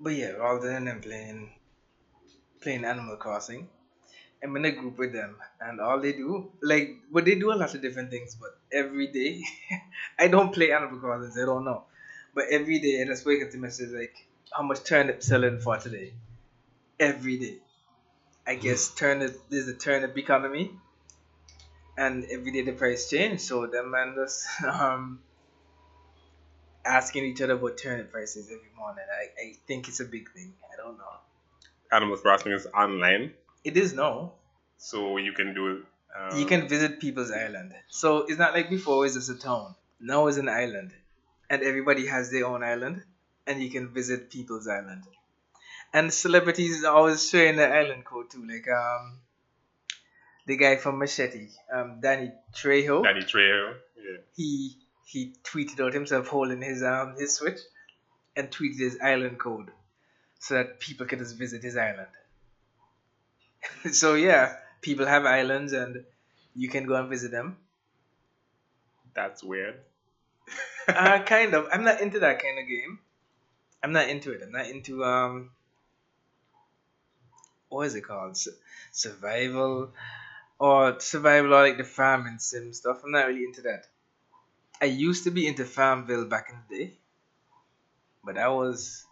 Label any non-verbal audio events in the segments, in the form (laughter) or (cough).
but yeah, rather than them playing playing Animal Crossing, I'm in a group with them, and all they do, like, but they do a lot of different things. But every day, (laughs) I don't play Animal Crossing, I don't know. But every day, I just wake up to message like, how much turnip selling for today? Every day. I guess turnip there's a turnip economy, and every day the price change. So them man just (laughs) um asking each other about turnip prices every morning. I, I think it's a big thing. I don't know. Animal Crossing is online, It is now. so you can do. Um, You can visit people's island. So it's not like before it's just a town. Now it's an island. And everybody has their own island. And you can visit people's island. And celebrities are always sharing the island code too. Like um the guy from Machete, um Danny Trejo. Danny Trejo. Yeah. he he tweeted out himself holding his um his switch and tweeted his island code so that people could just visit his island. (laughs) so yeah, people have islands and you can go and visit them. That's weird. (laughs) Uh, (laughs) kind of. I'm not into that kind of game. I'm not into it. I'm not into um. What is it called? Su- survival, or survival, or like the farming sim stuff. I'm not really into that. I used to be into Farmville back in the day, but that was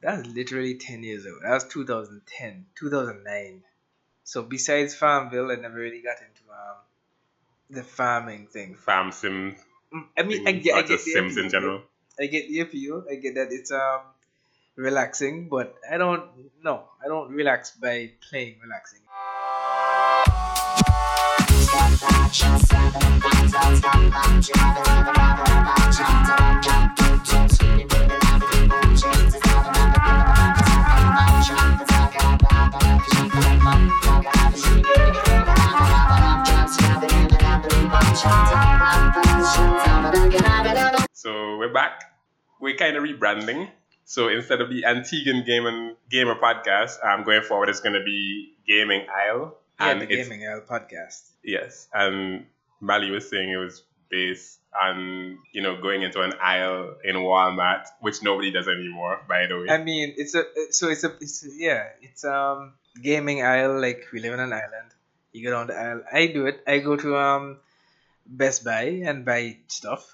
that was literally ten years ago. That was 2010, 2009. So besides Farmville, I never really got into um the farming thing. Farm sim. Mm, I mean, I get, I get the Sims in general. I get the appeal. I get that it's um relaxing, but I don't. No, I don't relax by playing relaxing. Rebranding. So instead of the Antiguan Game and Gamer podcast, I'm um, going forward, it's going to be Gaming Isle. Yeah, and the Gaming Isle podcast. Yes, and Mali was saying it was based on you know going into an aisle in Walmart, which nobody does anymore, by the way. I mean, it's a so it's a it's a, yeah, it's um gaming aisle. Like we live on an island. You go down the aisle. I do it. I go to um Best Buy and buy stuff,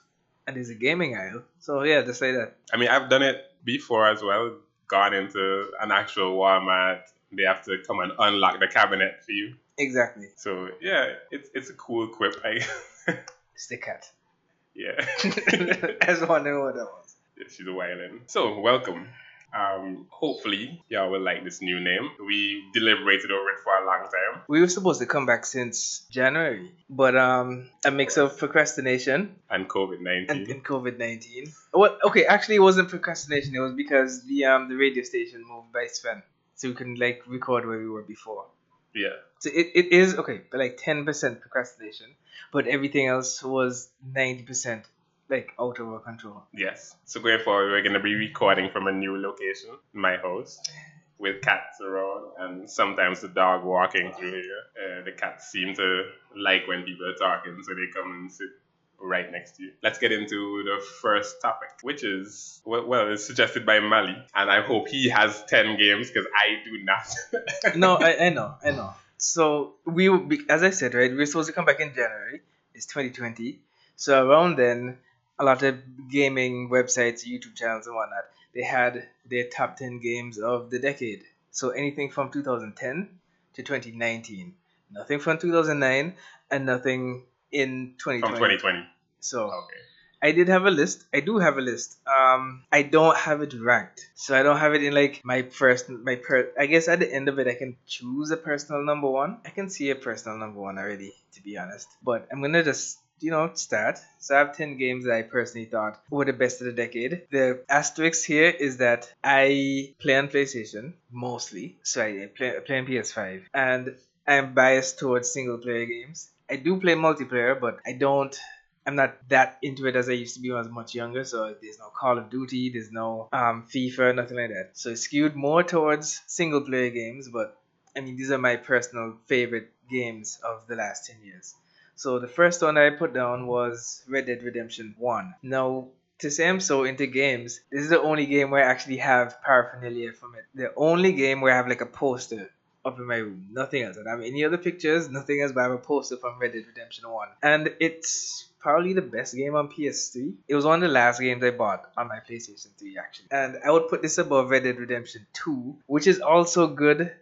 and there's a gaming aisle. So yeah, just like that. I mean, I've done it before as well. Gone into an actual Walmart, they have to come and unlock the cabinet for you. Exactly. So yeah, it's it's a cool quip. I (laughs) It's the cat. yeah. (laughs) I just wondering what that was. Yeah, she's a violin. So, welcome. Um, hopefully, y'all will like this new name. We deliberated over it for a long time. We were supposed to come back since January, but um, a mix of procrastination And COVID 19. and COVID nineteen. Well, okay, actually, it wasn't procrastination. It was because the um the radio station moved by Sven, so we can like record where we were before. Yeah. So it, it is okay, but like ten percent procrastination, but everything else was ninety percent like out of our control. Yes. So, going forward, we're going to be recording from a new location, my house, with cats around and sometimes the dog walking through here. Uh, the cats seem to like when people are talking, so they come and sit right next to you. Let's get into the first topic, which is well, well it's suggested by Mali, and I hope he has ten games because I do not. (laughs) no, I, I know, I know. So we, will be, as I said, right, we are supposed to come back in January. It's 2020. So around then, a lot of gaming websites, YouTube channels, and whatnot, they had their top 10 games of the decade. So anything from 2010 to 2019, nothing from 2009, and nothing in 2020. From 2020. So Okay. I did have a list. I do have a list. Um, I don't have it ranked, so I don't have it in like my first, my per. I guess at the end of it, I can choose a personal number one. I can see a personal number one already, to be honest. But I'm gonna just, you know, start. So I have ten games that I personally thought were the best of the decade. The asterisk here is that I play on PlayStation mostly, so I play, play on PS5, and I'm biased towards single player games. I do play multiplayer, but I don't I'm not that into it as I used to be when I was much younger. So there's no Call of Duty, there's no um, FIFA, nothing like that. So it's skewed more towards single player games. But I mean, these are my personal favorite games of the last 10 years. So the first one I put down was Red Dead Redemption 1. Now, to say I'm so into games, this is the only game where I actually have paraphernalia from it. The only game where I have like a poster up in my room. Nothing else. I don't have any other pictures, nothing else, but I have a poster from Red Dead Redemption 1. And it's probably the best game on PS3. It was one of the last games I bought on my PlayStation 3 actually. And I would put this above Red Dead Redemption 2, which is also good.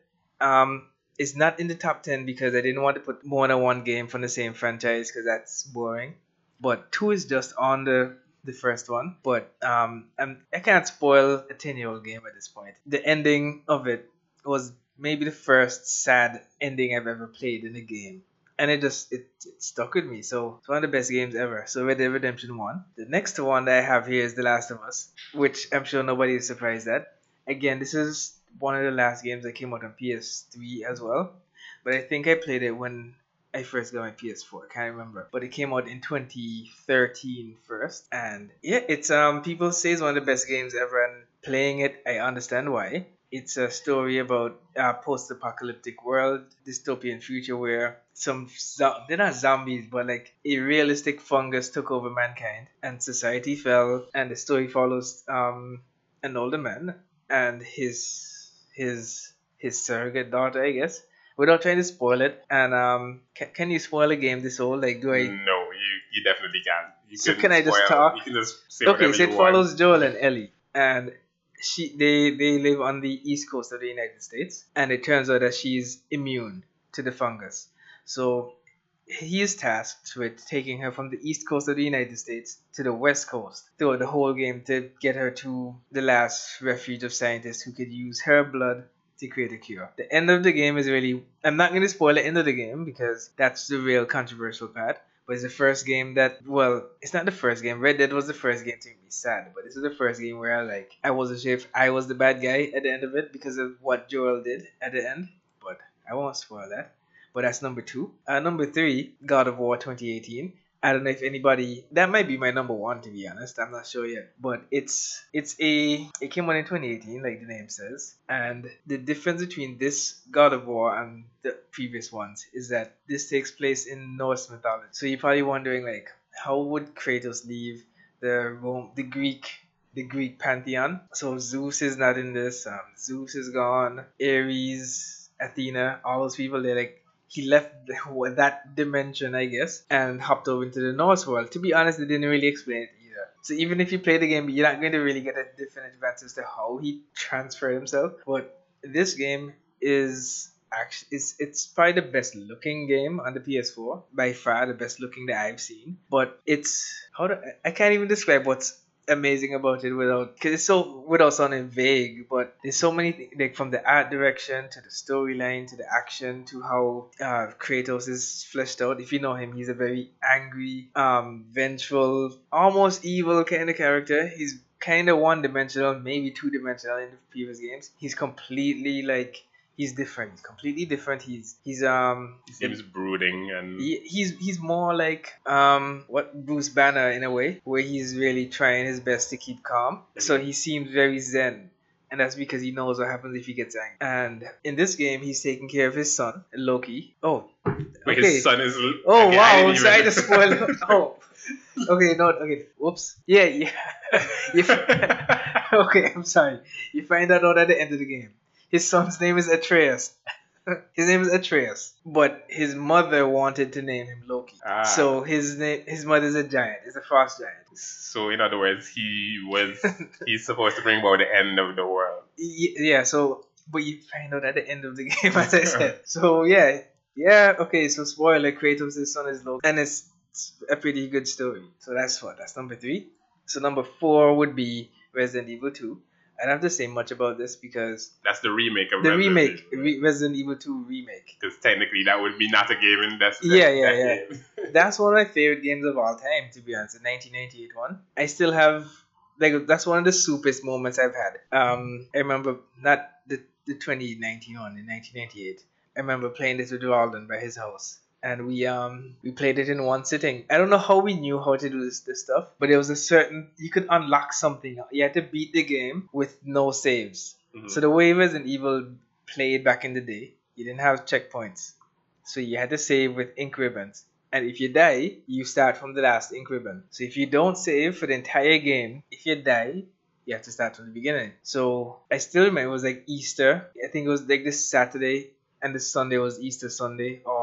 Um it's not in the top 10 because I didn't want to put more than one game from the same franchise because that's boring. But 2 is just on the the first one, but um, I'm, I can't spoil a 10 year old game at this point. The ending of it was maybe the first sad ending I've ever played in a game. And it just it, it stuck with me. So it's one of the best games ever. So Red Dead Redemption 1. The next one that I have here is The Last of Us, which I'm sure nobody is surprised at. Again, this is one of the last games that came out on PS3 as well. But I think I played it when I first got my PS4. I can't remember, but it came out in 2013 first, and yeah, it's um people say it's one of the best games ever, and playing it, I understand why. It's a story about a post-apocalyptic world, dystopian future where some zo- they're not zombies, but like a realistic fungus took over mankind, and society fell. And the story follows um an older man and his his his surrogate daughter, I guess without trying to spoil it. And um, can, can you spoil a game this old? Like, do I? No, you, you definitely can. You So can I just talk? You can just say Okay, so it follows Joel and Ellie, and she they they live on the east coast of the United States, and it turns out that she's immune to the fungus. So he is tasked with taking her from the east coast of the United States to the west coast throughout the whole game to get her to the last refuge of scientists who could use her blood to create a cure. The end of the game is really I'm not going to spoil the end of the game because that's the real controversial part. It's the first game that well, it's not the first game. Red Dead was the first game to make me sad, but this is the first game where I like I wasn't sure if I was the bad guy at the end of it because of what Joel did at the end. But I won't spoil that. But that's number two. Uh, number three, God of War 2018. I don't know if anybody that might be my number one to be honest. I'm not sure yet. But it's it's a it came out in 2018, like the name says. And the difference between this God of War and the previous ones is that this takes place in Norse mythology. So you're probably wondering like how would Kratos leave the Rome the Greek the Greek pantheon? So Zeus is not in this. Um, Zeus is gone. Ares, Athena, all those people they're like he left the- (laughs) that dimension, I guess, and hopped over into the Norse world. To be honest, they didn't really explain it either. So even if you play the game, you're not going to really get a definitive answer as to how he transferred himself. But this game is actually it's it's probably the best looking game on the PS4 by far the best looking that I've seen. But it's how do I can't even describe what's amazing about it without because it's so without sounding vague but there's so many things like from the art direction to the storyline to the action to how uh, kratos is fleshed out. If you know him he's a very angry um vengeful almost evil kind of character. He's kind of one-dimensional maybe two-dimensional in the previous games. He's completely like he's different completely different he's he's um He seems brooding and he, he's he's more like um what Bruce Banner in a way, where he's really trying his best to keep calm. So he seems very zen. And that's because he knows what happens if he gets angry. And in this game, he's taking care of his son, Loki. Oh, But okay. his son is. Oh okay, wow! didn't Sorry to (laughs) spoil. oh, okay. No. Okay. Whoops. Yeah. Yeah. (laughs) (laughs) okay. I'm sorry. You find that out at the end of the game. His son's name is Atreus. (laughs) his name is Atreus, but his mother wanted to name him Loki. Ah. So his name, his mother's a giant. Is a frost giant. So in other words, he was (laughs) he's supposed to bring about the end of the world. Yeah. So, but you find out at the end of the (laughs) game, as I said. So yeah, yeah. Okay. So spoiler: Kratos' son is Loki, and it's, it's a pretty good story. So that's what. That's number three. So number four would be Resident Evil Two. I don't have to say much about this because That's the remake of the Resident remake, Evil. Re- Resident Evil Two remake. Because technically that would be not a game in that's Yeah, yeah, that yeah. game. (laughs) That's one of my favorite games of all time, to be honest. The 1998 one. I still have like that's one of the soupest moments I've had. Um, I remember not the the 2019 one in 1998. I remember playing this with Walden by his house. And we um we played it in one sitting. I don't know how we knew how to do this, this stuff, but there was a certain you could unlock something. You had to beat the game with no saves. Mhm. So the way Resident Evil played back in the day, you didn't have checkpoints. So you had to save with ink ribbons. And if you die, you start from the last ink ribbon. So if you don't save for the entire game, if you die, you have to start from the beginning. So I still remember it was like Easter. I think it was like this Saturday and this Sunday was Easter Sunday, or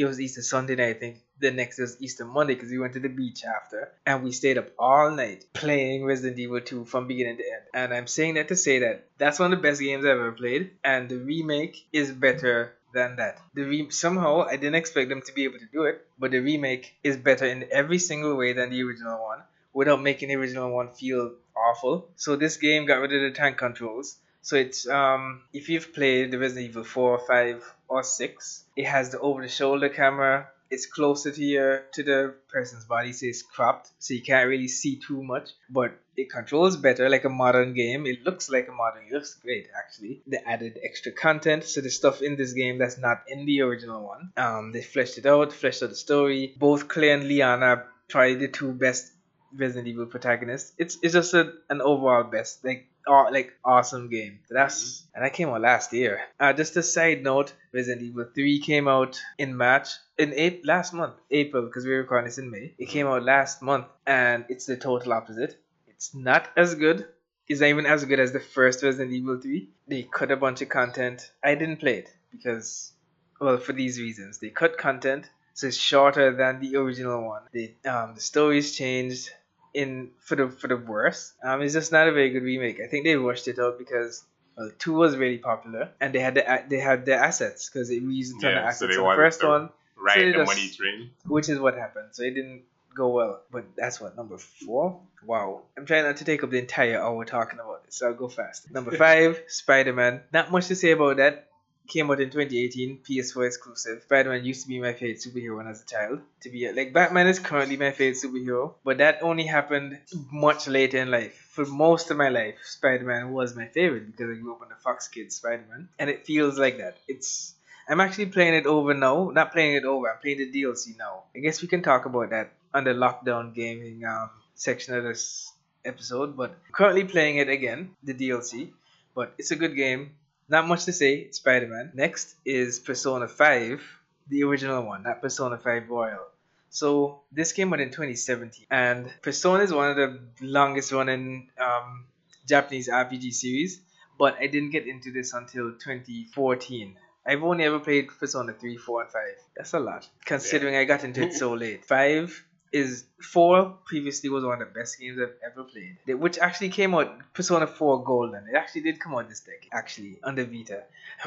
it was Easter Sunday night, I think. The next was Easter Monday because we went to the beach after and we stayed up all night playing Resident Evil 2 from beginning to end. And I'm saying that to say that that's one of the best games I've ever played, and the remake is better than that. The re- somehow I didn't expect them to be able to do it, but the remake is better in every single way than the original one without making the original one feel awful. So this game got rid of the tank controls. So it's um if you've played the Resident Evil 4, 5, or 6, it has the over the shoulder camera. It's closer to your to the person's body, so it's cropped, so you can't really see too much. But it controls better like a modern game. It looks like a modern. It looks great actually. They added extra content, so the stuff in this game that's not in the original one. Um, they fleshed it out, fleshed out the story. Both Claire and are probably the two best Resident Evil protagonists. It's it's just a, an overall best like aw- like awesome game. That's and that came out last year. Uh, just a side note: Resident Evil Three came out in March in April last month, April because we we're recording this in May. It came out last month, and it's the total opposite. It's not as good. It's not even as good as the first Resident Evil 3. They cut a bunch of content. I didn't play it because, well, for these reasons. They cut content, so it's shorter than the original one. They, um, the story's changed in for the for the worse. Um, it's just not a very good remake. I think they rushed it out because well, two was really popular, and they had the they had the assets because they reused a ton of Yeah, so assets. they So the first one, Right, So the just- money train. which is what happened. So it didn't go well. But that's what number four. Wow, I'm trying not to take up the entire hour talking about it, so I'll go fast. Number (laughs) five, Spider Man. Not much to say about that. Came out in 2018, PS4 exclusive. Spider Man used to be my favorite superhero when I was a child. To be like Batman is currently my favorite superhero, but that only happened much later in life. For most of my life, Spider Man was my favorite because I grew up on the Fox Kids Spider Man, and it feels like that. It's I'm actually playing it over now. Not playing it over. I'm playing the DLC now. I guess we can talk about that on the lockdown gaming um, section of this episode. But currently playing it again, the DLC. But it's a good game. Not much to say. Spider-Man. Next is Persona 5, the original one, not Persona 5 Royal. So this came out in 2017, and Persona is one of the longest running um, Japanese RPG series. But I didn't get into this until 2014. I've only ever played Persona 3, 4, and 5. That's a lot, considering I got into it so late. 5 is 4 previously was one of the best games I've ever played, which actually came out Persona 4 Golden. It actually did come out this decade, actually, the Vita.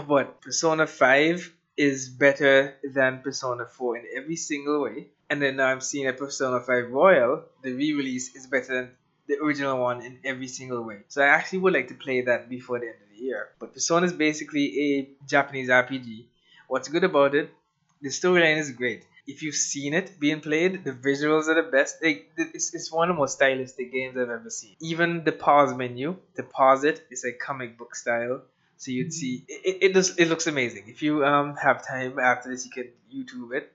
But Persona 5 is better than Persona 4 in every single way. And then now I'm seeing that Persona 5 Royal, the re release, is better than the original one in every single way. So I actually would like to play that before the end of the year. But Persona is basically a Japanese RPG. What's good about it? The storyline is great. If you've seen it being played, the visuals are the best. It's, it's one of the most stylistic games I've ever seen. Even the pause menu, to pause it, is like comic book style. So you'd see it, it, it just it looks amazing. If you um have time after this, you can YouTube it.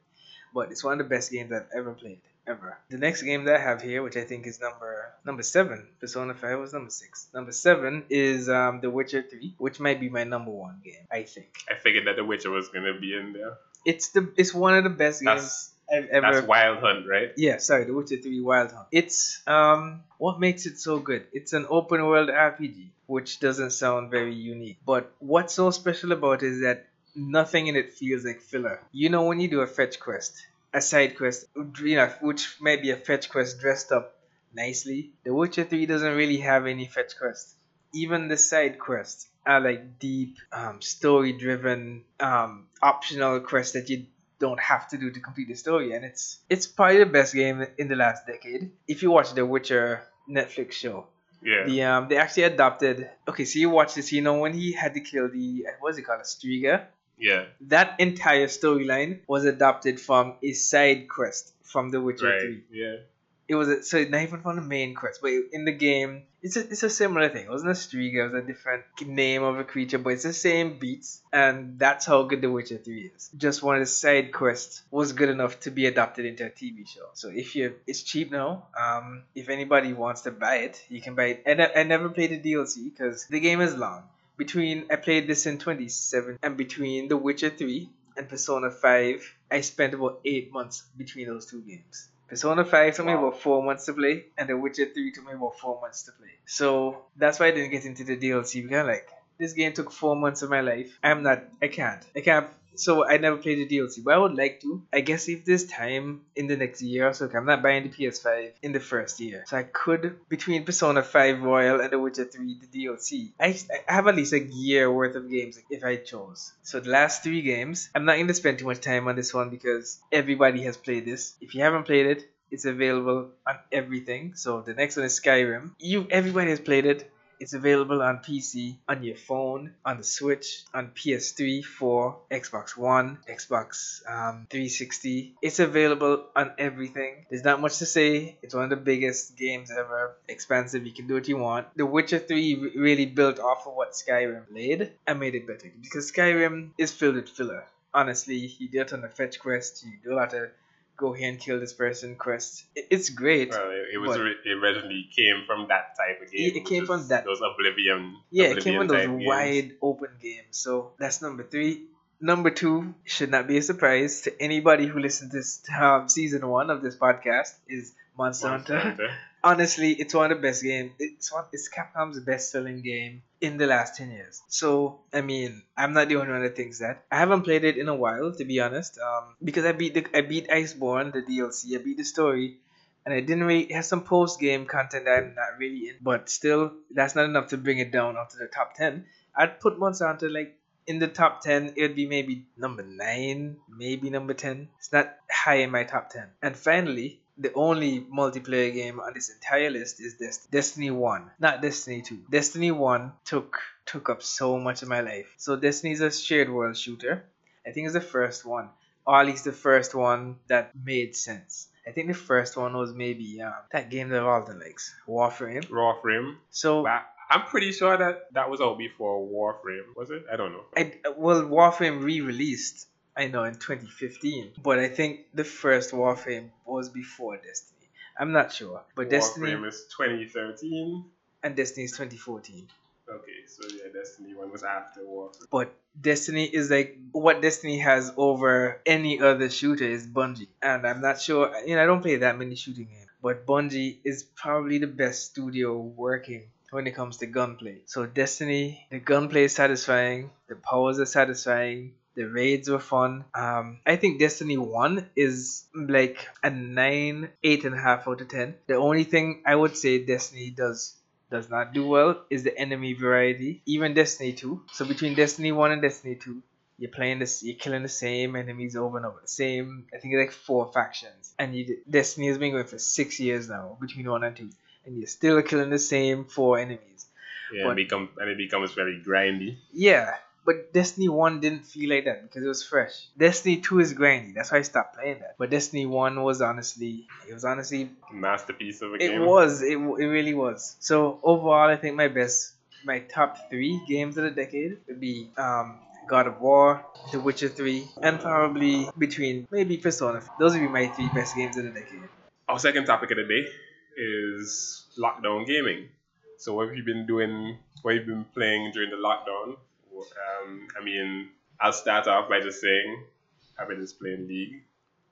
But it's one of the best games I've ever played ever. The next game that I have here, which I think is number number seven, Persona Five was number six. Number seven is um The Witcher Three, which might be my number one game. I think I figured that The Witcher was gonna be in there. It's the it's one of the best games I've ever. that's Wild Hunt, right? Yeah, sorry, The Witcher 3 Wild Hunt. It's um what makes it so good? It's an open world RPG, which doesn't sound very unique. But what's so special about it is that nothing in it feels like filler. You know when you do a fetch quest, a side quest, you know, which may be a fetch quest dressed up nicely. The Witcher 3 doesn't really have any fetch quests. Even the side quests like deep, um, story driven, um, optional quests that you don't have to do to complete the story and it's it's probably the best game in the last decade if you watch the witcher netflix show Yeah. the um they actually adopted okay so you watch this you know when he had to kill the uh, what's it called a striga Yeah. that entire storyline was adopted from a side quest from the witcher Right. 3 Yeah. It was a, so not even from the main quest, but in the game, it's a it's a similar thing. It wasn't a Striga, it was a different name of a creature, but it's the same beats, and that's how good The Witcher Three is. Just one of the side quests was good enough to be adapted into a TV show. So if you, it's cheap now. Um, if anybody wants to buy it, you can buy it. And I, I never played the DLC because the game is long. Between I played this in 27, and between The Witcher Three and Persona 5, I spent about eight months between those two games. Persona 5 took me about four months to play, and The Witcher 3 took me about four months to play. So that's why I didn't get into the DLC because like this game took four months of my life. I'm not I can't. I can't so I never played the DLC, but I would like to. I guess if there's time in the next year or so, I'm not buying the PS5 in the first year, so I could between Persona 5 Royal and The Witcher 3 the DLC. I, I have at least a year worth of games if I chose. So the last three games, I'm not going to spend too much time on this one because everybody has played this. If you haven't played it, it's available on everything. So the next one is Skyrim. You everybody has played it. It's available on PC, on your phone, on the Switch, on PS3, 4, Xbox One, Xbox um, 360. It's available on everything. There's not much to say. It's one of the biggest games ever. Expansive. You can do what you want. The Witcher 3 really built off of what Skyrim laid and made it better because Skyrim is filled with filler. Honestly, you do on the fetch quest. You do a lot of go here and kill this person quest. It's great. Well, it, it was it originally came from that type of game. It came from that- Those Oblivion. Yeah, it came from those games. wide open games. So that's number three. Number two should not be a surprise to anybody who listens to this um, season one of this podcast is Monster, Monster Hunter. Hunter. (laughs) Honestly, it's one of the best games. It's one. It's Capcom's best-selling game in the last ten years. So I mean, I'm not the only one that thinks that. I haven't played it in a while, to be honest. Um, because I beat the I beat Iceborne, the DLC. I beat the story, and I didn't really has some post game content that I'm not really in. But still, that's not enough to bring it down onto the top ten. I'd put Monster Hunter like in the top 10 it would be maybe number 9 maybe number 10 it's not high in my top 10 and finally the only multiplayer game on this entire list is Dest- Destiny 1 not Destiny 2 Destiny 1 took took up so much of my life so Destiny is a shared world shooter I think it's the first one or at least the first one that made sense I think the first one was maybe um, that game that Alden likes Warframe Raw Frame. so But I'm pretty sure that that was out before Warframe, was it? I don't know. I, well, Warframe re-released, I know, in 2015, but I think the first Warframe was before Destiny. I'm not sure, but Destiny Warframe is 2013. and Destiny is 2014. Okay, so yeah, Destiny 1 was after Warframe. But Destiny is like what Destiny has over any other shooter is Bungie, and I'm not sure. You know, I don't play that many shooting games, but Bungie is probably the best studio working when it comes to gunplay. So Destiny, the gunplay is satisfying, the powers are satisfying, the raids were fun. Um, I think Destiny One is like a nine, eight and a half out of ten. The only thing I would say Destiny does does not do well is the enemy variety. Even Destiny 2. So between Destiny 1 and Destiny 2, you're playing this, you're killing the same enemies over and over. The same, I think it's like four factions. And you, Destiny has been going for six years now, between 1 and 2. And you're still killing the same four enemies. Yeah, But- and, become, and it becomes very grindy. Yeah, but Destiny 1 didn't feel like that because it was fresh. Destiny 2 is grindy. That's why I stopped playing that. But Destiny 1 was honestly, it was honestly Masterpiece of a game. It was. It, it really was. So overall, I think my best, my top three games of the decade would be um, God of War, The Witcher 3, and probably between maybe Persona. Those would be my three best games of the decade. Our second topic of the day is lockdown gaming. So what have you been doing? What have you been playing during the lockdown? Um, I mean, I'll start off by just saying I've been just playing League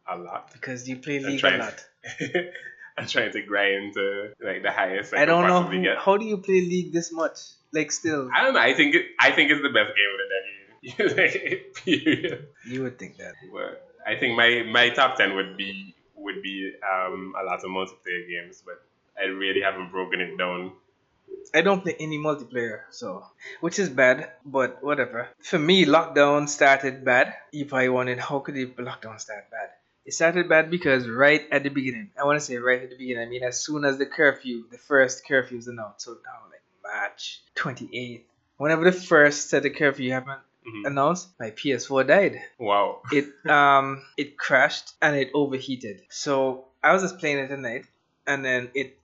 a lot. Because you play League a lot. (laughs) I'm trying to grind to like the highest I, I don't know who, get. how do you play League this much. Like still, I don't know. I think it, I think it's the best game of the decade. (laughs) Period. you would think that. But I think my, my top ten would be would be um, a lot of multiplayer games, but I really haven't broken it down. I don't play any multiplayer, so which is bad, but whatever. For me, lockdown started bad. If I wanted, how could the lockdown start bad? It started bad because right at the beginning, I want to say right at the beginning. I mean, as soon as the curfew, the first curfew was announced, so now like March twenty eighth, whenever the first set of curfew happened Mhm. announced, my PS4 died Wow. it um it crashed and it overheated. So I was just playing it at night, and then it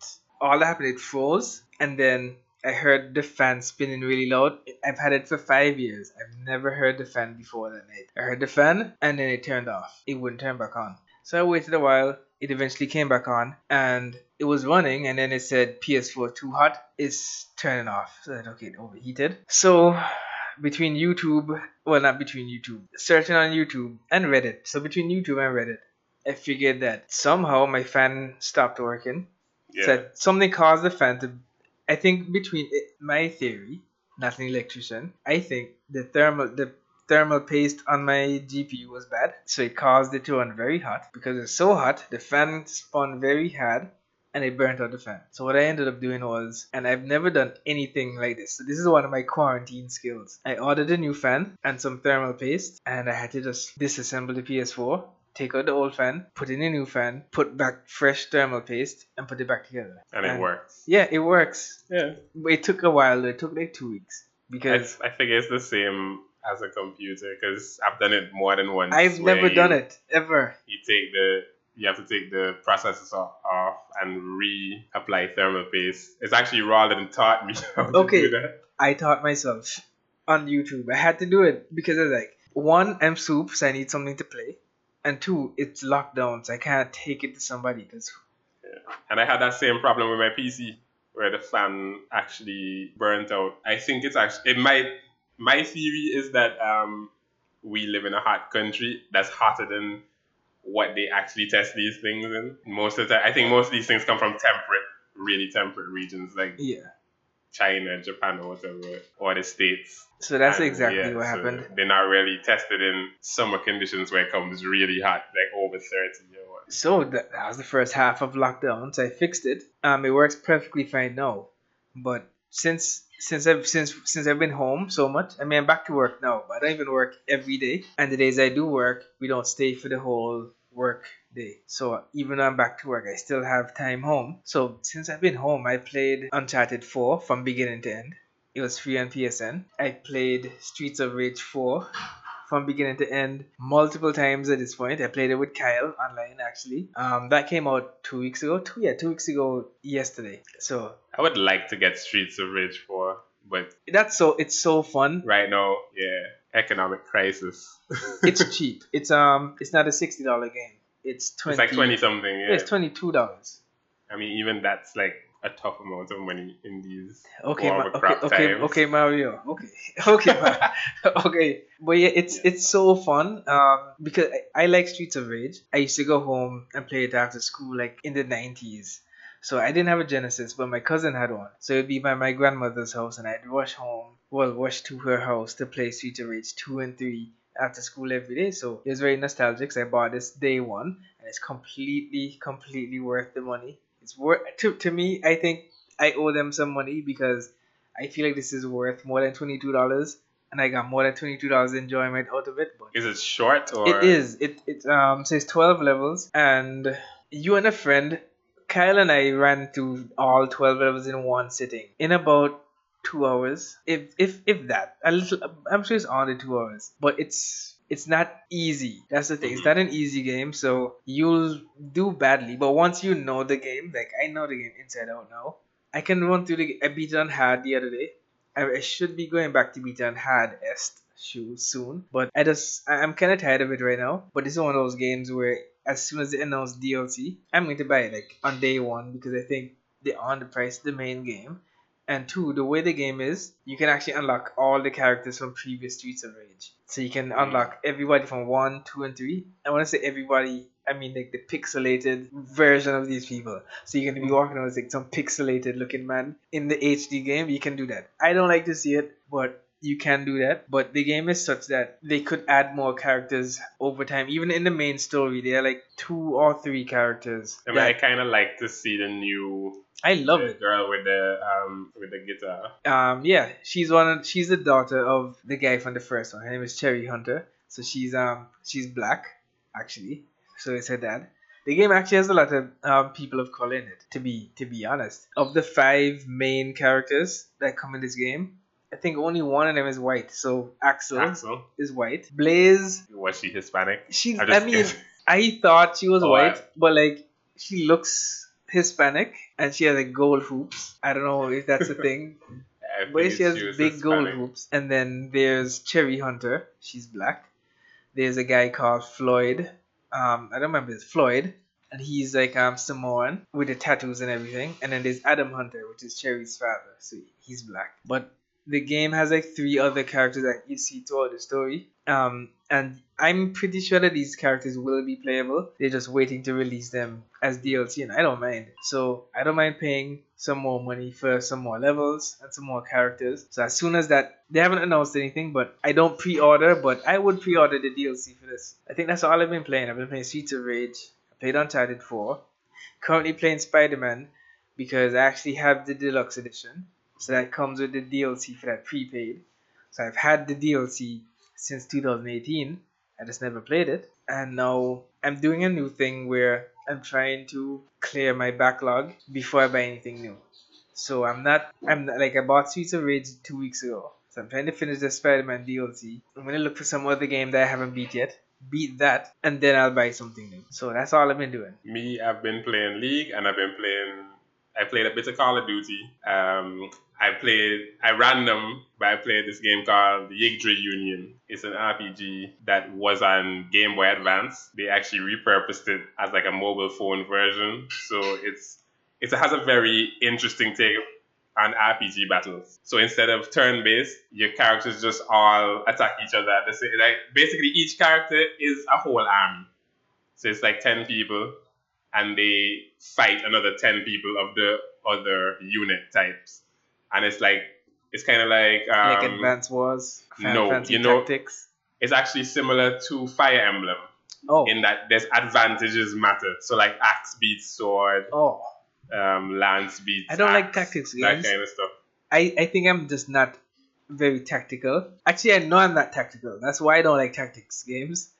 all that happened. It froze, and then I heard the fan spinning really loud. I've had it for five years. I've never heard the fan before that night. I heard the fan, and then it turned off. It wouldn't turn back on. So I waited a while. It eventually came back on, and it was running. And then it said PS4 too hot. It's turning off. So I said, okay, it overheated. So between YouTube, well, not between YouTube, searching on YouTube and Reddit. So between YouTube and Reddit, I figured that somehow my fan stopped working. Yeah. So something caused the fan to. I think between it, my theory, not an electrician, I think the thermal the thermal paste on my GPU was bad, so it caused it to run very hot. Because it's so hot, the fan spun very hard, and it burnt out the fan. So what I ended up doing was, and I've never done anything like this. So this is one of my quarantine skills. I ordered a new fan and some thermal paste, and I had to just disassemble the PS4 take out the old fan, put in a new fan, put back fresh thermal paste, and put it back together. and it works. Yeah, it works. Yeah. But it took a while. It took like two weeks because I think it's the same as a computer because I've done it more than once. I've never you- done it ever. You take the you have to take the processors off, off and reapply thermal paste. It's actually rather than taught me (laughs) how to Okay. do that. I taught myself on YouTube. I had to do it because I was like, one, I'm soup, so I need something to play, and two, it's lockdowns. I can't take it to somebody because And I had that same problem with my PC where the fan actually burnt out. I think it's actually it might my theory is that um we live in a hot country that's hotter than what they actually test these things in. Most of the time I think most of these things come from temperate, really temperate regions like yeah. China, Japan or whatever, or the States. So that's And, exactly yeah, what so happened. They're not really tested in summer conditions where it comes really hot, like over 30 or what. So that, that was the first half of lockdown. So I fixed it. Um, it works perfectly fine now. But since since I've since since I've been home so much, I mean I'm back to work now. But I don't even work every day. And the days I do work, we don't stay for the whole work day. So even though I'm back to work, I still have time home. So since I've been home, I played Uncharted 4 from beginning to end. It was free on PSN. I played Streets of Rage 4 from beginning to end multiple times at this point. I played it with Kyle online actually. Um, that came out two weeks ago. Two yeah, two weeks ago yesterday. So I would like to get Streets of Rage 4, but that's so it's so fun. right now, yeah, economic crisis. (laughs) It's cheap. It's um it's not a sixty dollar game. It's twenty. It's like 20 something, yeah. Yeah, it's twenty two dollars. I mean, even that's like a tough amount of money in these. Okay, Ma- okay, crap okay, times. okay, Mario. Okay, (laughs) okay, Ma- (laughs) okay. But yeah, it's it's so fun. Um, because I, I like Streets of Rage. I used to go home and play it after school, like in the nineties. So I didn't have a Genesis, but my cousin had one. So it'd be by my grandmother's house, and I'd rush home, well, rush to her house to play Streets of Rage two and three after school every day. So it was very nostalgic. So I bought this day one, and it's completely, completely worth the money. It's worth to to me. I think I owe them some money because I feel like this is worth more than twenty two dollars, and I got more than twenty two dollars enjoyment out of it. But Is it short or? it is. It it um says twelve levels, and you and a friend, Kyle and I ran through all twelve levels in one sitting in about two hours, if if if that. A little. I'm sure it's under two hours, but it's. It's not easy. That's the thing. It's not an easy game, so you'll do badly. But once you know the game, like I know the game inside out now, I can run through the. I beat it on hard the other day. I, I should be going back to beat it on hard est soon, but I just I'm kind of tired of it right now. But this is one of those games where as soon as they announce DLC, I'm going to buy it like on day one because I think they are on the price of the main game. And two, the way the game is, you can actually unlock all the characters from previous Streets of Rage. So you can unlock mm. everybody from one, two, and three. I want to say everybody. I mean, like the pixelated version of these people. So you can be mm. walking around as like some pixelated looking man in the HD game. You can do that. I don't like to see it, but you can do that. But the game is such that they could add more characters over time. Even in the main story, there are like two or three characters. I mean, I kind of like to see the new I love the it. girl with the um with the guitar. Um, yeah, she's one. Of, she's the daughter of the guy from the first one. Her name is Cherry Hunter. So she's um she's black, actually. So it's her dad. The game actually has a lot of um, people of color in it. To be to be honest, of the five main characters that come in this game, I think only one of them is white. So Axel Axel, is white. Blaze, was she Hispanic? she. I mean, guessed. I thought she was Oh, white, I- but like she looks Hispanic and she has like gold hoops. I don't know if that's a thing. (laughs) But she has big gold hoops. And then there's Cherry Hunter. She's black. There's a guy called Floyd. Um, I don't remember his Floyd. And he's like um Samoan with the tattoos and everything. And then there's Adam Hunter, which is Cherry's father. So he's black. But the game has like three other characters that you see throughout the story. Um, and I'm pretty sure that these characters will be playable. They're just waiting to release them as DLC, and I don't mind. So I don't mind paying some more money for some more levels and some more characters. So as soon as that, they haven't announced anything, but I don't pre-order, but I would pre-order the DLC for this. I think that's all I've been playing. I've been playing Streets of Rage. I played Uncharted 4. Currently playing Spider-Man because I actually have the deluxe edition. So that comes with the DLC for that prepaid. So I've had the DLC since 2018. I just never played it. And now I'm doing a new thing where I'm trying to clear my backlog before I buy anything new. So I'm not I'm not, like I bought Streets of Rage two weeks ago. So I'm trying to finish the Spider-Man DLC. I'm gonna look for some other game that I haven't beat yet. Beat that, and then I'll buy something new. So that's all I've been doing. Me, I've been playing League and I've been playing. I played a bit of Call of Duty. Um, I played. I random, but I played this game called Yggdra Union. It's an RPG that was on Game Boy Advance. They actually repurposed it as like a mobile phone version. So it's it has a very interesting take on RPG battles. So instead of turn-based, your characters just all attack each other. Like basically, each character is a whole army. So it's like ten people, and they fight another ten people of the other unit types, and it's like it's kind of like um, like Advance Wars, no, Fantasy you know- Tactics. it's actually similar to Fire Emblem Oh, in that there's advantages matter. So like axe beats sword, oh. um, lance beats. I don't like axe, tactics That kind of stuff. I, I think I'm just not very tactical. Actually, I know I'm not tactical. That's why I don't like tactics games.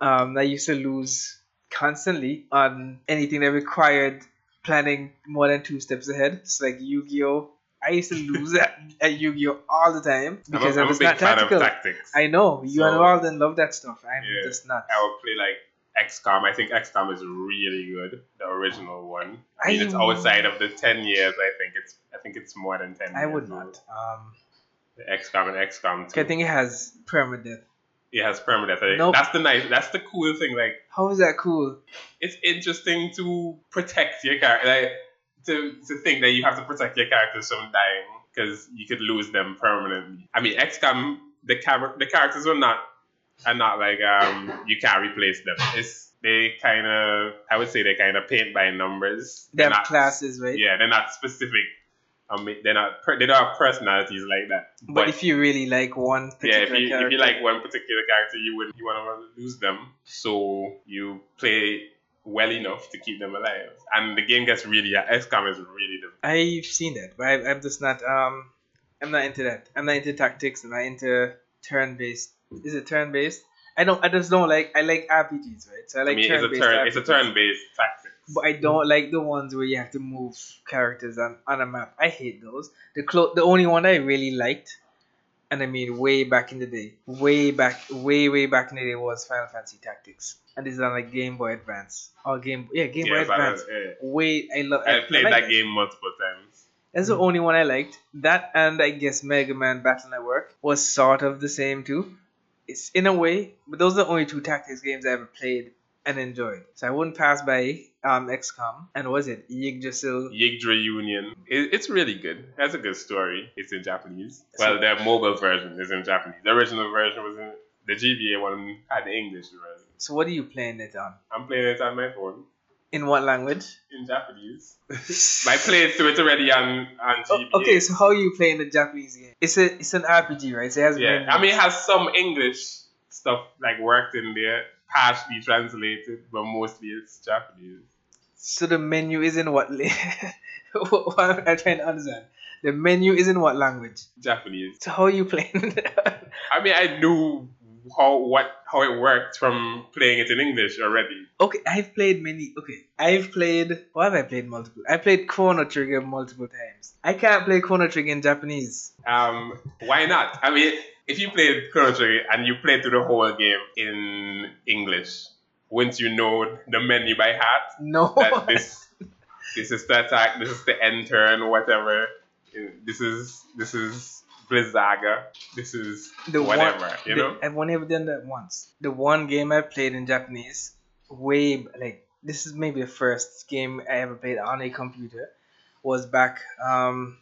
Um, I used to lose constantly on anything that required planning more than two steps ahead. It's like Yu-Gi-Oh. I used to lose at, at Yu-Gi-Oh all the time because I'm I'm, a big not tactical. of tactics. I know you So- and Walden love that stuff. I'm Yeah. just not. I would play like XCOM. I think XCOM is really good, the original one. I mean, it's outside of the ten years. I think it's. I think it's more than ten. I years would not. Um, The XCOM and XCOM I think it has permadeath. it has permadeath. I think. Nope. That's the nice. That's the cool thing. Like How is that cool? it's interesting to protect your character. Like, to to think that you have to protect your characters from dying because you could lose them permanently. I mean, XCOM the char- the characters are not are not like um you can't replace them. It's they kind of I would say they kind of paint by numbers. They They're have not- classes, right? Yeah, they're not specific. I mean, they're not. Per- they don't have personalities like that. But, if you really like one particular yeah, if you, character, if you like one particular character, you would you want to lose them, so you play well enough to keep them alive. And the game gets really XCOM is really difficult. I've seen that, but I, I'm just not. Um, I'm not into that. I'm not into tactics. I'm not into turn-based. Is it turn-based? I don't. I just don't like. I like RPGs, right? So I I, like mean, it's a turn-based. turn it's a turn-based tactics. But I don't like the ones where you have to move characters on, on a map. I hate those. The clo- the only one I really liked, and I mean way back in the day, way back, way way back in the day was Final Fantasy Tactics, and this is on like Game Boy Advance or Game yeah Game Boy Yeah, but, uh, Advance. yeah. Way I love. I played like that it. game multiple times. That's the only one I liked. That and I guess Mega Man Battle Network was sort of the same too. It's in a way, but those are the only two tactics games I ever played and enjoyed. So I wouldn't pass by um XCOM and was it Yggdrasil? Yggdra Union. It, it's really good. That's a good story. It's in Japanese. Well, their mobile version is in Japanese. The original version was in the GBA one had the English version. So what are you playing it on? I'm playing it on my phone In what language? in Japanese. (laughs) I played through it already on on Oh, GBA. okay, so how are you playing the Japanese game? It's a it's an RPG, right? So it has Yeah. I mean, it has some English stuff like worked in there, partially translated, but mostly it's Japanese. so the menu is in what? (laughs) what I'm trying to understand. The menu is in what language? Japanese. So how are you playing? (laughs) I mean, I knew how what how it worked from playing it in English already. Okay, I've played many. Okay, I've played. What have I played multiple? I played Chrono Trigger multiple times. I can't play Chrono Trigger in Japanese. Um, why not? I mean, if you played Chrono Trigger and you played through the whole game in English, wouldn't you know the menu by heart? No. (laughs) That this this is the attack, this is the end turn, whatever. This is this is Blizzaga. This is the whatever. one, you the- I've only ever done that once. The one game I played in Japanese, way like this is maybe the first game I ever played on a computer, was back. Um,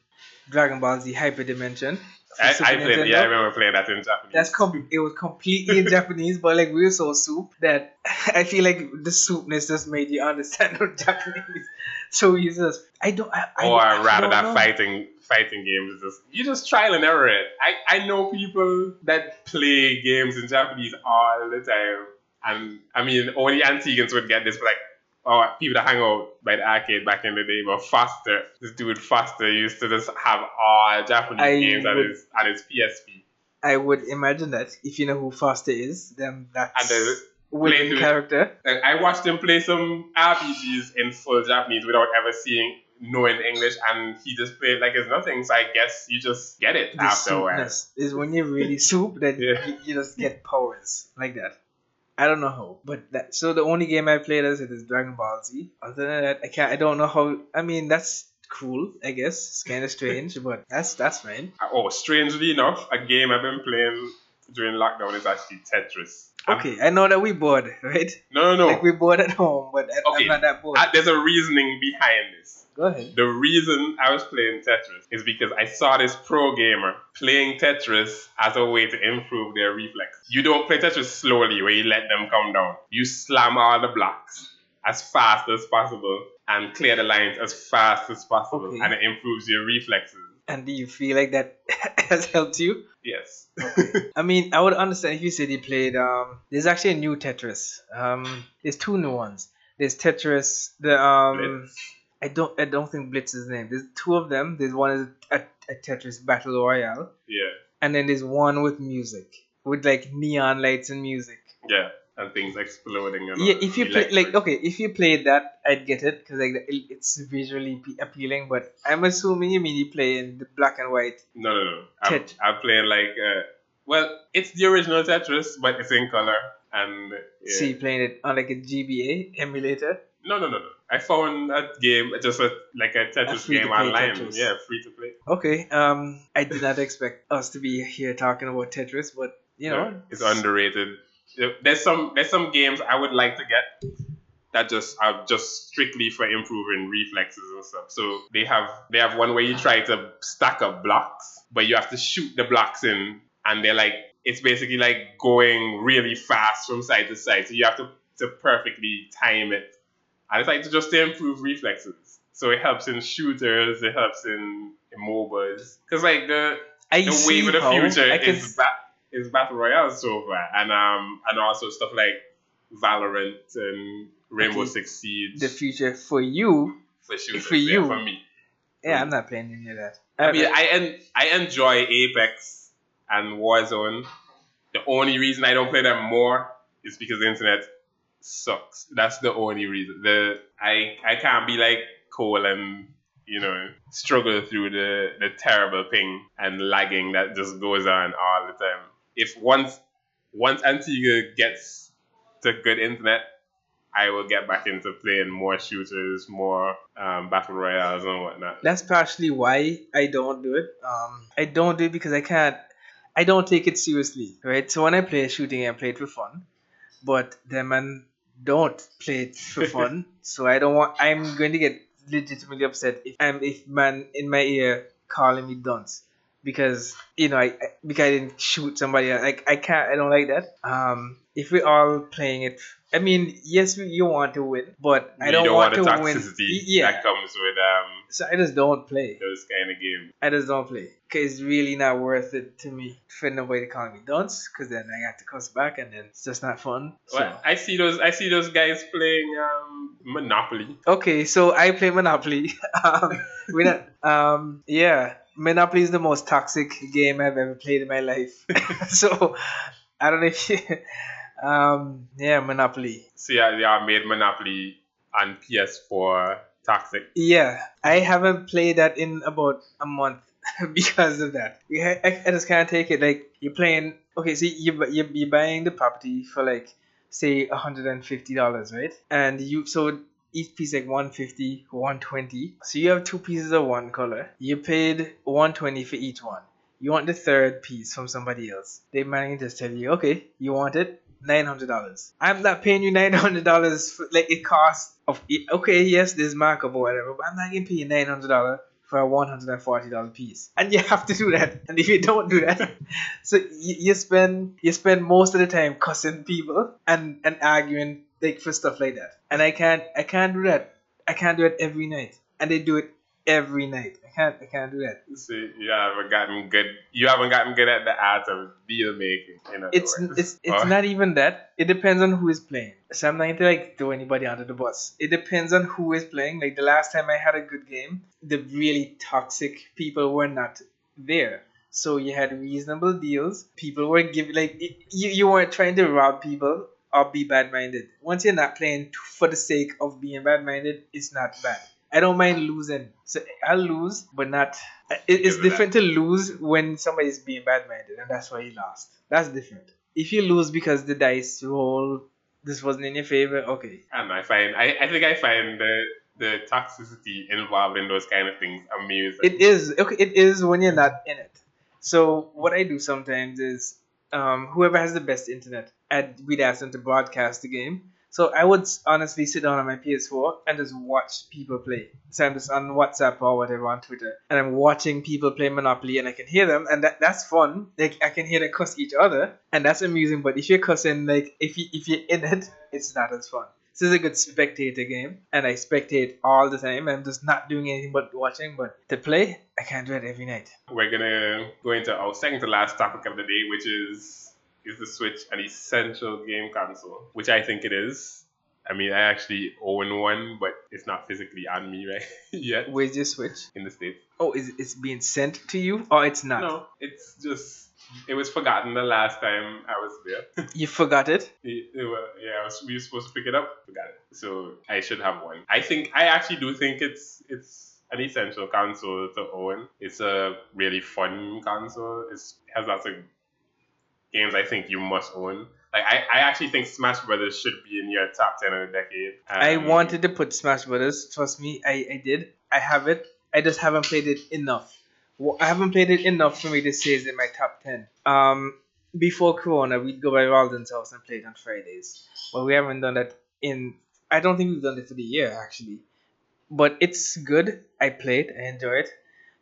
Dragon Ball Z Hyper Dimension. I, I played. Nintendo. Yeah, I remember playing that in Japanese. That's com- it was completely in (laughs) Japanese, but like we were so soup that (laughs) I feel like the soupness just made you understand (laughs) Japanese. So you just I don't I, I, or I rather that know. fighting fighting games is just you just trial and error it. I, I know people that play games in Japanese all the time. And I mean only Antiguans would get this but like or people that hang out by the arcade back in the day, but Foster, this dude Foster used to just have all Japanese I games on would- his on his PSP. I would imagine that if you know who Foster is, then that's And playthrough- character. I watched him play some RPGs in full Japanese without ever seeing knowing English, and he just played like it's nothing. So I guess you just get it The after a while. soupness is when you're really (laughs) soup that Yeah. you, you just get powers like that. I don't know how, but that so the only game I played as it is Dragon Ball Z. Other than that, I can't. I don't know how. I mean, that's cool. I guess it's kind of (laughs) strange, but that's that's fine. Oh, strangely enough, a game I've been playing during lockdown is actually Tetris. I'm- Okay, I know that we bored, (laughs) right? No, no, no. Like we bored at home, but I, Okay. I'm not that bored. Uh, there's a reasoning behind this. Go ahead. The reason I was playing Tetris is because I saw this pro gamer playing Tetris as a way to improve their reflex. You don't play Tetris slowly where you let them come down. You slam all the blocks as fast as possible and clear the lines as fast as possible, Okay. and it improves your reflexes. And do you feel like that (laughs) has helped you? Yes. (laughs) I mean, I would understand if you said you played. Um, there's actually a new Tetris. Um, there's two new ones. There's Tetris. The um, Blitz. I don't. I don't think Blitz is the name. There's two of them. There's one is a, a Tetris Battle Royale, Yeah. and then there's one with music, with like neon lights and music. Yeah. And things exploding. And Yeah, if you play like okay, if you played that, I'd get it because like it's visually appealing. But I'm assuming you mean you play in the black and white. No, no, no. I'm, Tet- I'm playing like, uh, well, it's the original Tetris, but it's in color. And yeah. So you playing it on like a GBA emulator. No, no, no, no. I found that game just a, like a Tetris game online. Tetris. Yeah, free to play. Okay. Um, I did not expect us to be here talking about Tetris, but you know, Yeah, it's underrated. There's some there's some games I would like to get that just are just strictly for improving reflexes and stuff. So they have they have one where you try to stack up blocks, but you have to shoot the blocks in, and they're like it's basically like going really fast from side to side. So you have to to perfectly time it, and it's like to just to improve reflexes. So it helps in shooters, it helps in, in MOBAs, because like the I the wave of the future I is ba- is battle royale so far, and um and also stuff like Valorant and Rainbow Okay. Six Siege the future for you. for shooters. for yeah, you. for me. Yeah, I'm not playing any of that. I mean, I en- I enjoy Apex and Warzone. The only reason I don't play them more is because the internet sucks. That's the only reason. The I I can't be like Cole and you know struggle through the the terrible ping and lagging that just goes on all the time. If once once Antigua gets to good internet, I will get back into playing more shooters, more um, battle royales and whatnot. that's partially why I don't do it. Um, I don't do it because I can't. I don't take it seriously, right? So when I play shooting I play it for fun, but the man don't play it for fun. so I don't want. I'm going to get legitimately upset if I'm if man in my ear calling me dunce because you know I, I because I didn't shoot somebody. Like I can't. I don't like that. Um, if we're all playing it. I mean, yes, you want to win, but I don't, don't want, want to win. Yeah, that comes with um so I just don't play. those kind of games. I just don't play because it's really not worth it to me for nobody to call me dunce because then I have to cuss back and then it's just not fun. So. Well, I see those I see those guys playing um Monopoly. Okay, so I play Monopoly. (laughs) um, we not, um, yeah, Monopoly is the most toxic game I've ever played in my life. (laughs) so I don't know if you, (laughs) um, yeah, Monopoly. See, yeah, they are made Monopoly on PS4 toxic. Yeah, I haven't played that in about a month (laughs) because of that. I just can't take it. Like you're playing. Okay, so you you you're buying the property for like say hundred and fifty dollars, right? And you so each piece like 150 120 so you have two pieces of one color you paid 120 for each one you want the third piece from somebody else they might just tell you okay you want it $900 i'm not paying you $900 for, like it costs of okay yes there's markup or whatever but i'm not gonna pay you $900 for for a one hundred and forty dollar piece, and you have to do that. And if you don't do that, (laughs) so you, you spend you spend most of the time cussing people and and arguing like for stuff like that. And I can't I can't do that. I can't do it every night, and they do it every night. I can't I can't do that. See, you haven't gotten good. You haven't gotten good at the art of deal making. In It's words. it's it's Or- not even that. It depends on who is playing. So I'm not going to like throw anybody under the bus. It depends on who is playing. Like the last time I had a good game, the really toxic people were not there. So you had reasonable deals. People were giving like you you weren't trying to rob people or be bad minded. Once you're not playing for the sake of being bad minded, it's not bad. I don't mind losing. So I'll lose, but not. It, it's different to lose when somebody's being bad minded, and that's why you lost. That's different. If you lose because the dice roll, this wasn't in your favor, okay. And I find I, I think I find the the toxicity involved in those kind of things amusing. It is okay. It is when you're not in it. So what I do sometimes is, um, whoever has the best internet, I'd, we'd ask them to broadcast the game. So I would honestly sit down on my PS4 and just watch people play. So I'm just on WhatsApp or whatever on Twitter, and I'm watching people play Monopoly, and I can hear them, and that, that's fun. Like I can hear them cuss each other, and that's amusing. But if you're cussing, like if you if you're in it, it's not as fun. This is a good spectator game, and I spectate all the time. I'm just not doing anything but watching. But to play, I can't do it every night. We're gonna go into our second to last topic of the day, which is is the Switch an essential game console? Which I think it is. I mean, I actually own one, but it's not physically on me right (laughs) yet Where's your Switch? in the states. Oh, is it's being sent to you, or it's not? No, it's just it was forgotten the last time I was there. (laughs) You forgot it. It- it yeah, I was, we were supposed to pick it up, forgot it. So I should have one. I think I actually do think it's it's an essential console to own. It's a really fun console. It's, it has lots of games I think you must own. Like I, I actually think Smash Brothers should be in your top ten of the decade. I Um, wanted to put Smash Brothers. Trust me, I, I did. I have it. I just haven't played it enough. Well, I haven't played it enough for me to say it's in my top ten. Um, before Corona, we'd go by Walden's house and play it on Fridays. But we haven't done that in. I don't think we've done it for the year actually. But it's good. I play it. I enjoy it.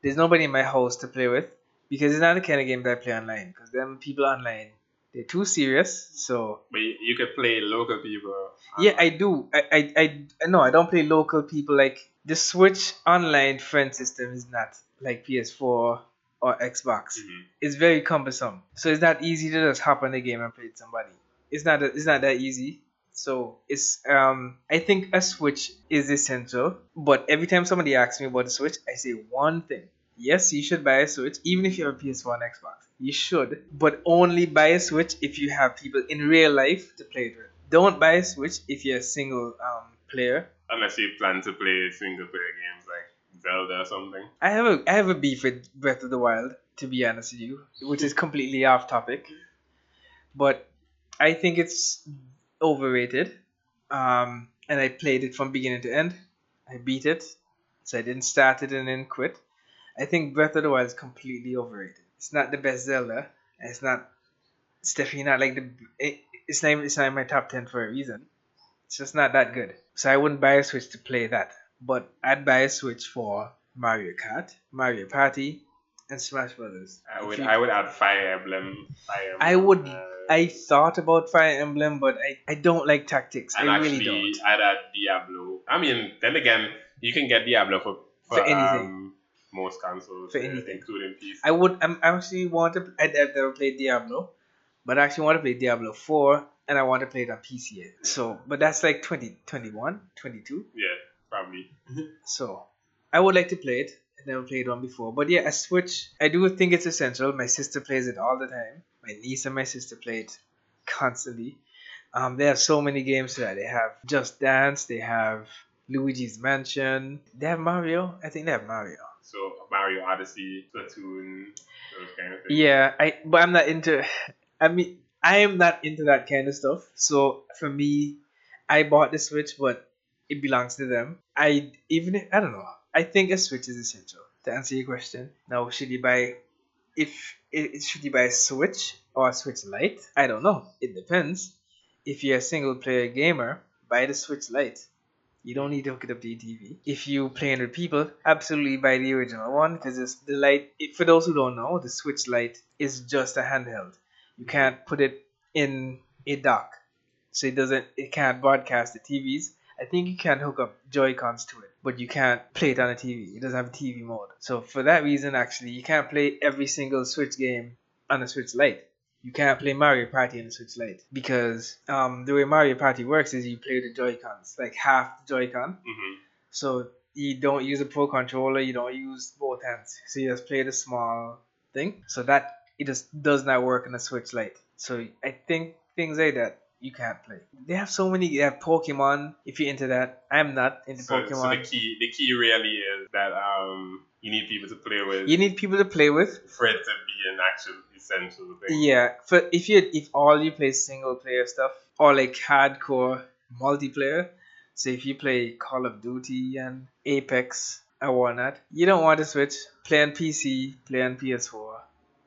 There's nobody in my house to play with because it's not the kind of game that I play online. Because them people online, they're too serious. So But you, you could play local people. yeah, I do. I, I, I, no, I don't play local people. Like the Switch online friend system is not like PS4 or Xbox. Mhm. It's very cumbersome. So it's not easy to just hop on the game and play with somebody. It's not. It's not that easy. So it's um. I think a Switch is essential. But every time somebody asks me about the Switch, I say one thing. Yes, you should buy a Switch, even if you have a PS4 and Xbox. You should, but only buy a Switch if you have people in real life to play it with. Don't buy a Switch if you're a single um, player. Unless you plan to play single player games like Zelda or something. I have a I have a beef with Breath of the Wild, to be honest with you, which is completely off topic. But I think it's overrated. Um, and I played it from beginning to end. I beat it, so I didn't start it and then quit. I think Breath of the Wild is completely overrated. It's not the best Zelda, and it's not. It's definitely not like the. It, it's not. It's not in my top ten for a reason. It's just not that good. So I wouldn't buy a Switch to play that. But I'd buy a Switch for Mario Kart, Mario Party, and Smash Brothers. I would you- I would add Fire Emblem. Fire Emblem I would- uh, I thought about Fire Emblem, but I, I don't like tactics. and I actually really don't. I'd add Diablo. I mean, then again, you can get Diablo for for, For anything. Um, most consoles, For anything. including PC. I would. I'm I actually want to. I'd, I've never played Diablo, but I actually want to play Diablo 4, and I want to play it on PC. So, but that's like 20, 21, 22. yeah, probably. (laughs) So, I would like to play it. I've never played one before, but yeah, a Switch. I do think it's essential. My sister plays it all the time. My niece and my sister play it constantly. Um, they have so many games there. They have Just Dance. They have Luigi's Mansion. They have Mario. I think they have Mario. So Mario Odyssey, Splatoon, those kind of things. Yeah, I but I'm not into. I mean, I am not into that kind of stuff. So for me, I bought the Switch, but it belongs to them. I even if, I don't know. I think a Switch is essential to answer your question. Now, should you buy if it, should you buy a Switch or a Switch Lite? I don't know. It depends. If you're a single player gamer, buy the Switch Lite. You don't need to hook it up to your TV. If you playing with people, absolutely buy the original one because it's the light. it- For those who don't know, the Switch Lite is just a handheld. You can't put it in a dock, so it doesn't. It can't broadcast the TVs. I think you can hook up Joy Cons to it, but you can't play it on a TV. It doesn't have a TV mode. So for that reason, actually, you can't play every single Switch game on a Switch Lite. You can't play Mario Party on the Switch Lite because um, the way Mario Party works is you play the Joy Cons, like half the Joy Con. hmm So you don't use a Pro controller, you don't use both hands. So you just play the small thing. So that it just does not work on a Switch Lite. So I think things like that you can't play. They have so many. They have Pokemon. If you're into that, I'm not into So, so Pokemon. the key the key really is that um you need people to play with you need people to play with. for it to be an actual essential thing. Yeah, for if you if all you play single player stuff or like hardcore multiplayer, so if you play Call of Duty and Apex or whatnot, you don't want to switch. Play on PC, play on PS4,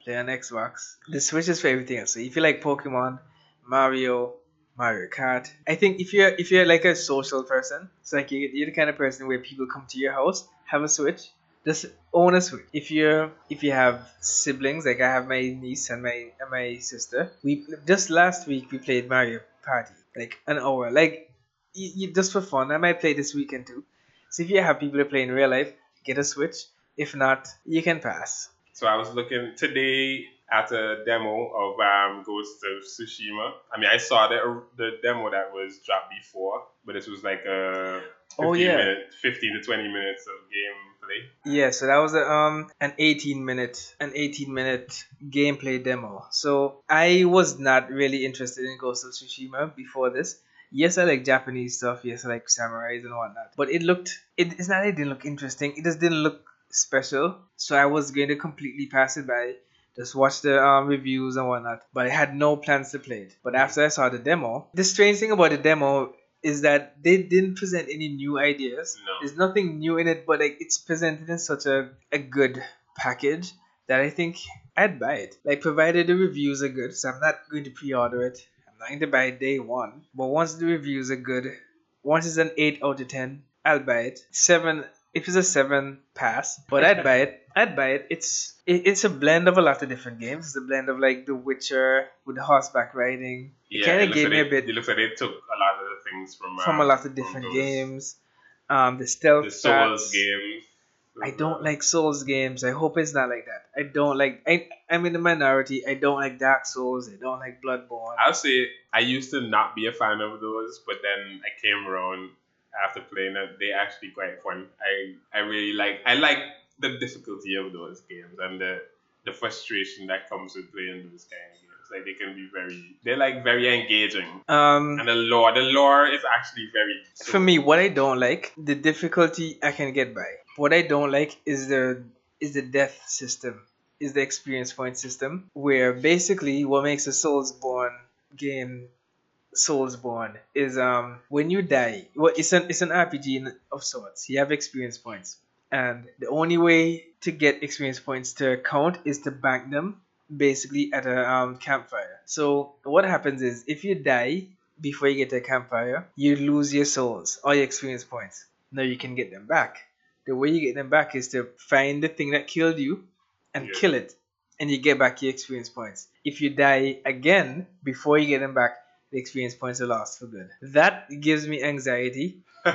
play on Xbox. The Switch is for everything else. So if you like Pokemon, Mario, Mario Kart, I think if you're if you're like a social person, it's like you're, you're the kind of person where people come to your house, have a Switch, a Switch. If you're if you have siblings, like I have my niece and my and my sister, we just last week we played Mario Party, like an hour, like y y- just for fun. I might play this weekend too. So if you have people to play in real life, get a Switch. If not, you can pass. So I was looking today at a demo of um, Ghost of Tsushima. I mean, I saw the the demo that was dropped before, but this was like a 15 Oh, yeah. minute, 15 to 20 minutes of gameplay. Yeah, so that was a, um an 18 minute an 18 minute gameplay demo. So I was not really interested in Ghost of Tsushima before this. Yes, I like Japanese stuff. Yes, I like samurais and whatnot. But it looked it, it's not that it didn't look interesting. It just didn't look special. So I was going to completely pass it by. Just watch the um, reviews and whatnot. But I had no plans to play it. But after I saw the demo, the strange thing about the demo is that they didn't present any new ideas. No. There's nothing new in it, but like it's presented in such a, a good package that I think I'd buy it. Like provided the reviews are good, so I'm not going to pre-order it. I'm not going to buy it day one. But once the reviews are good, once it's an eight out of ten, I'll buy it. Seven if it's a seven pass, but I'd buy it. (laughs) I'd buy it. It's it, it's a blend of a lot of different games. It's a blend of like The Witcher with the horseback riding. It Yeah, kind it of gave like me a bit It looks like they took a lot of the things from from a lot of different games. Um, the stealth The Souls games. I don't like Souls games. I hope it's not like that. I don't like. I I'm in the minority. I don't like Dark Souls. I don't like Bloodborne. I'll say I used to not be a fan of those, but then I came around after playing it. They actually quite fun. I I really like I like the difficulty of those games and the the frustration that comes with playing those kind of games. Like they can be very they're like very engaging. Um, And the lore the lore is actually very for me, what I don't like, the difficulty I can get by. What I don't like is the is the death system, is the experience point system, where basically what makes a Soulsborne game Soulsborne is um when you die, well it's an it's an RPG of sorts. You have experience points, and the only way to get experience points to count is to bank them basically at a um, campfire. So what happens is if you die before you get to a campfire, you lose your souls or your experience points. Now you can get them back. The way you get them back is to find the thing that killed you and Yeah. kill it, and you get back your experience points. If you die again before you get them back, the experience points are lost for good. That gives me anxiety, (laughs)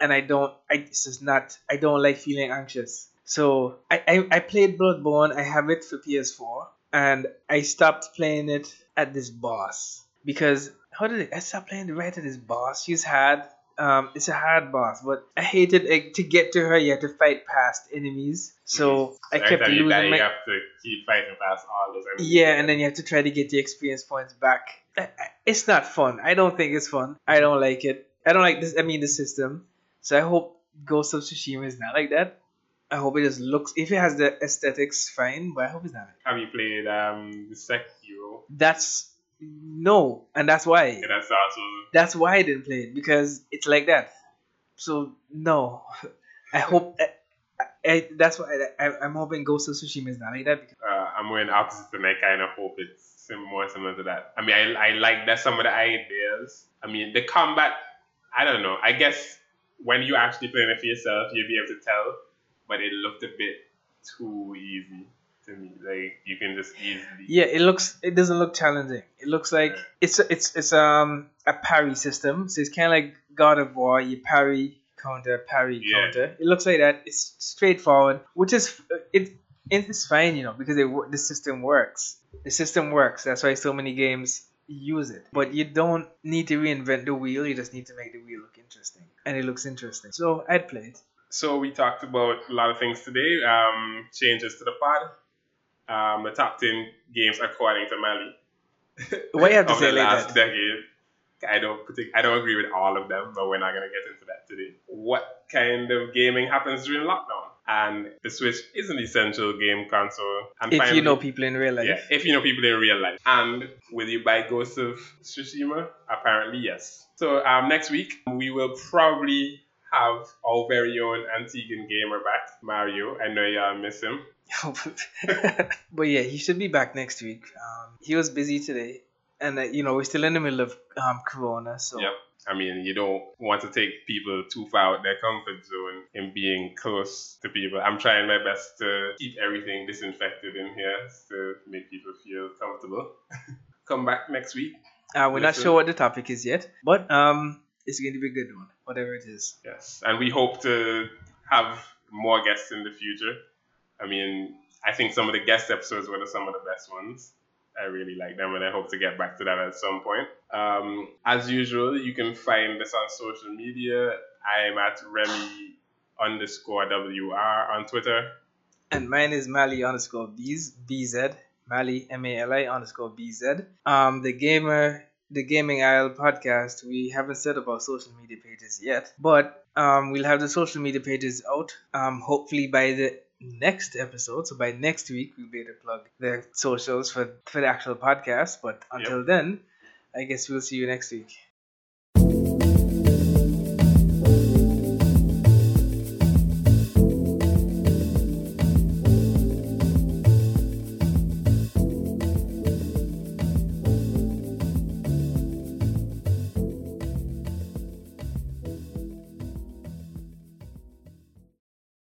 and I don't. I it's just not. I don't like feeling anxious. So I, I I played Bloodborne. I have it for PS4, and I stopped playing it at this boss because how did it? I stopped playing it right at this boss. She's had um, it's a hard boss, but I hated like to get to her. You have to fight past enemies, so I Every kept you die, losing you my. have to keep fighting past all those enemies. Yeah, and then you have to try to get the experience points back. I- I- It's not fun. I don't think it's fun. I don't like it. I don't like this. I mean, the system. So I hope Ghost of Tsushima is not like that. I hope it just looks. If it has the aesthetics, fine. But I hope it's not. Have you played um the Sekiro? That's no, and that's why. Yeah, that's also That's why I didn't play it because it's like that. So no, (laughs) I hope. I, I, that's why I, I, I'm hoping Ghost of Tsushima is not like that. Because, uh, I'm wearing opposite, and I kind of hope it's sim- more similar to that. I mean, I, I like that some of the ideas. I mean, the combat. I don't know. I guess when you actually playing it for yourself, you'll be able to tell, but it looked a bit too easy to me. Like you can just easily. Yeah, it looks. It doesn't look challenging. It looks like Yeah. it's it's it's um a parry system. So it's kind of like God of War. You parry, counter, parry, Yeah. counter. It looks like that. It's straightforward, which is it. It's fine, you know, because it, the system works. The system works. That's why so many games use it. But you don't need to reinvent the wheel. You just need to make the wheel look interesting, and it looks interesting. So I'd play it. So we talked about a lot of things today. Um, changes to the pod. Um, the top ten games according to Mali. (laughs) Why you have to say the it last that? decade. I don't partic- I don't agree with all of them, but we're not gonna get into that today. What kind of gaming happens during lockdown? And the Switch is an essential game console. And If you know people in real life. yeah, if you know people in real life. And will you buy Ghost of Tsushima? Apparently, yes. So um, next week we will probably have our very own Antiguan gamer back, Mario. I know y'all miss him. (laughs) (laughs) but yeah, he should be back next week. Um, he was busy today, and uh, you know we're still in the middle of um, Corona, so Yep. I mean, you don't want to take people too far out their comfort zone in being close to people. I'm trying my best to keep everything disinfected in here to make people feel comfortable. (laughs) Come back next week. uh, we're not sure what the topic is yet, but um, it's going to be a good one, whatever it is. Yes. And we hope to have more guests in the future. I mean, I think some of the guest episodes were some of the best ones. I really like them, and I hope to get back to that at some point. Um, as usual, you can find us on social media. I'm at Remy underscore WR on Twitter. And mine is Mali underscore B's BZ Mali M A L I underscore BZ. Um, the gamer. The Gaming Isle podcast, we haven't set up our social media pages yet, but um, we'll have the social media pages out um, hopefully by the next episode. So by next week, we'll be able to plug the socials for, for the actual podcast. But until then, I guess we'll see you next week.